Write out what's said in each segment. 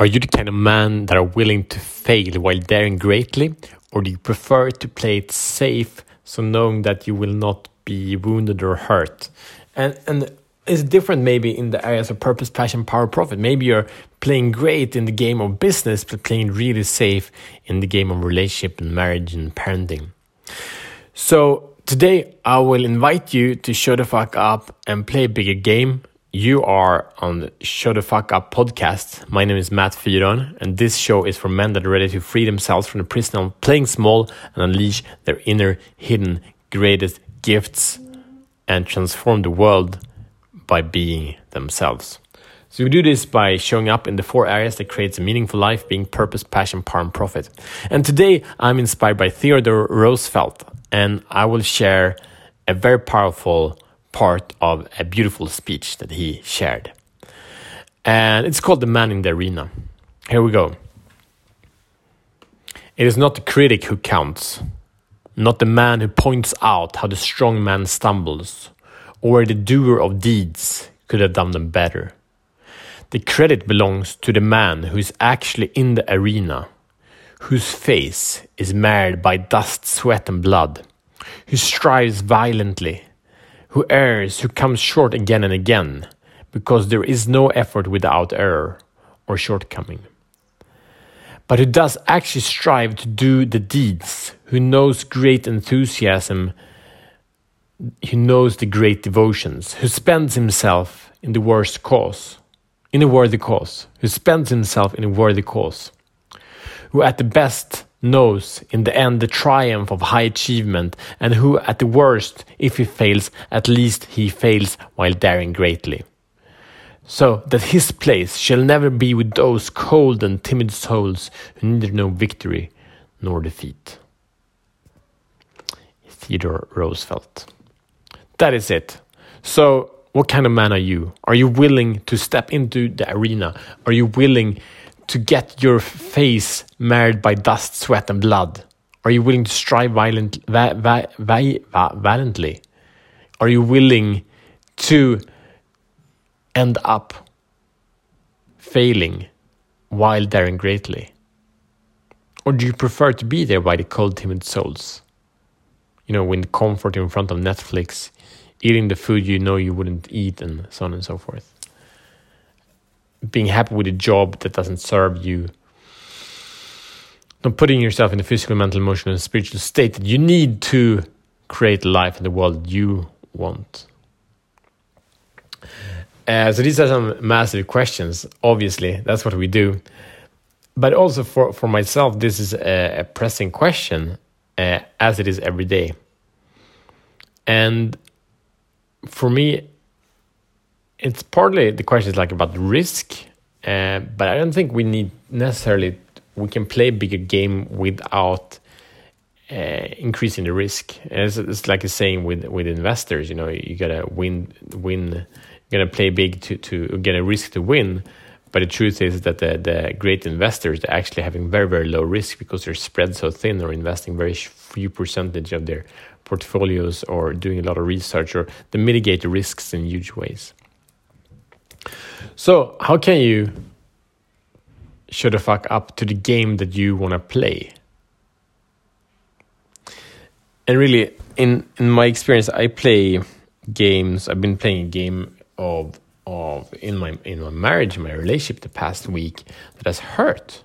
Are you the kind of man that are willing to fail while daring greatly, or do you prefer to play it safe, so knowing that you will not be wounded or hurt? And and it's different maybe in the areas of purpose, passion, power, profit. Maybe you're playing great in the game of business, but playing really safe in the game of relationship and marriage and parenting. So today I will invite you to show the fuck up and play a bigger game you are on the Show the Fuck Up podcast. My name is Matt Fyron, and this show is for men that are ready to free themselves from the prison of playing small and unleash their inner, hidden, greatest gifts and transform the world by being themselves. So we do this by showing up in the four areas that creates a meaningful life, being purpose, passion, power, and profit. And today I'm inspired by Theodore Roosevelt, and I will share a very powerful part of a beautiful speech that he shared. And it's called The Man in the Arena. Here we go. It is not the critic who counts, not the man who points out how the strong man stumbles, or the doer of deeds could have done them better. The credit belongs to the man who is actually in the arena, whose face is marred by dust, sweat, and blood, who strives violently who errs, who comes short again and again, because there is no effort without error or shortcoming. But who does actually strive to do the deeds, who knows great enthusiasm, who knows the great devotions, who spends himself in the worst cause, in a worthy cause, who spends himself in a worthy cause, who at the best knows in the end the triumph of high achievement, and who, at the worst, if he fails, at least he fails while daring greatly. So that his place shall never be with those cold and timid souls who neither know victory nor defeat. Theodore Roosevelt. That is it. So, what kind of man are you? Are you willing to step into the arena? Are you willing to get your face marred by dust, sweat, and blood? Are you willing to strive violent, violently? Are you willing to end up failing while daring greatly? Or do you prefer to be there by the cold, timid souls? You know, with comfort in front of Netflix, eating the food you know you wouldn't eat, and so on and so forth being happy with a job that doesn't serve you not putting yourself in the physical, mental, emotional, and spiritual state that you need to create life in the world you want. Uh, so these are some massive questions. Obviously, that's what we do. But also for, for myself, this is a, a pressing question, uh, as it is every day. And for me, it's partly the question is like about risk, uh, but I don't think we need necessarily we can play a bigger game without uh, increasing the risk. It's, it's like a saying with with investors, you know, you gotta win win, you gotta play big to to get a risk to win. But the truth is that the, the great investors are actually having very very low risk because they're spread so thin or investing very few percentage of their portfolios or doing a lot of research or they mitigate the risks in huge ways. So, how can you show the fuck up to the game that you want to play? And really, in in my experience, I play games. I've been playing a game of of in my in my marriage, my relationship, the past week that has hurt.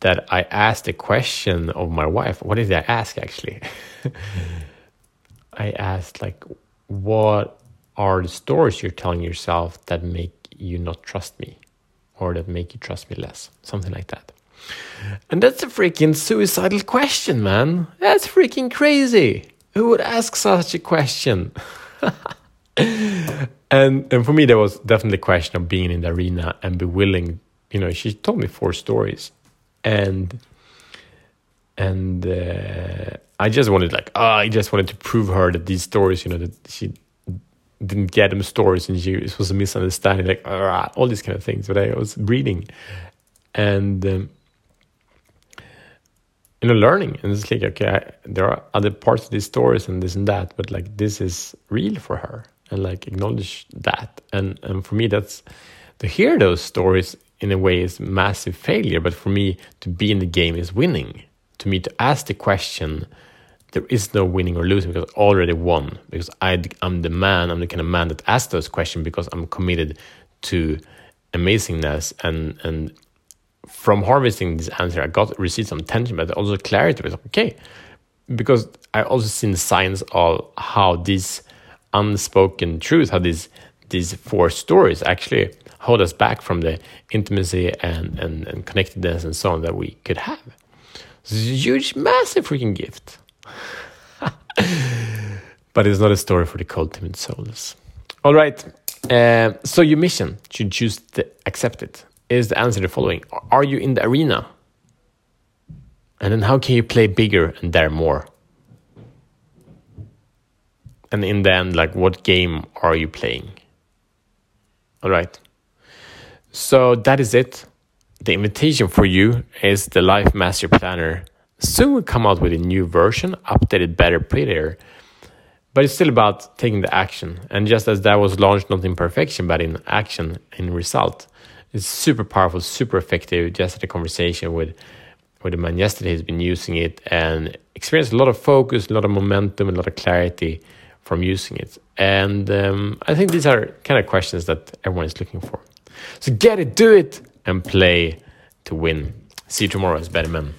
That I asked a question of my wife. What did I ask actually? I asked like, what are the stories you're telling yourself that make you not trust me or that make you trust me less. Something like that. And that's a freaking suicidal question man. That's freaking crazy. Who would ask such a question? And and for me there was definitely a question of being in the arena and be willing you know she told me four stories. And and uh, I just wanted like oh, I just wanted to prove her that these stories you know that she didn't get them stories and she. it was a misunderstanding like all these kind of things but i was reading and um, you know learning and it's like okay I, there are other parts of these stories and this and that but like this is real for her and like acknowledge that and and for me that's to hear those stories in a way is massive failure, but for me to be in the game is winning. To me to ask the question, there is no winning or losing because I already won. Because I, I'm the man, I'm the kind of man that asks those questions because I'm committed to amazingness and and from harvesting this answer, I got received some tension, but also clarity. Was okay, because I also seen the signs of how this unspoken truth, how these these four stories actually hold us back from the intimacy and, and, and connectedness and so on that we could have. It's a huge, massive freaking gift. but it's not a story for the cold, timid souls. All right. Uh, so your mission, should choose to accept it, is the answer the following: Are you in the arena? And then how can you play bigger and dare more? And in the end, like what game are you playing? All right. So that is it. The invitation for you is the Life Master Planner. Soon we'll come out with a new version, updated, better, prettier. But it's still about taking the action. And just as that was launched not in perfection, but in action, in result, it's super powerful, super effective. Just had a conversation with with a man yesterday has been using it and experienced a lot of focus, a lot of momentum, a lot of clarity from using it. And um, I think these are kind of questions that everyone is looking for. So get it, do it, and play to win. See you tomorrow as better men.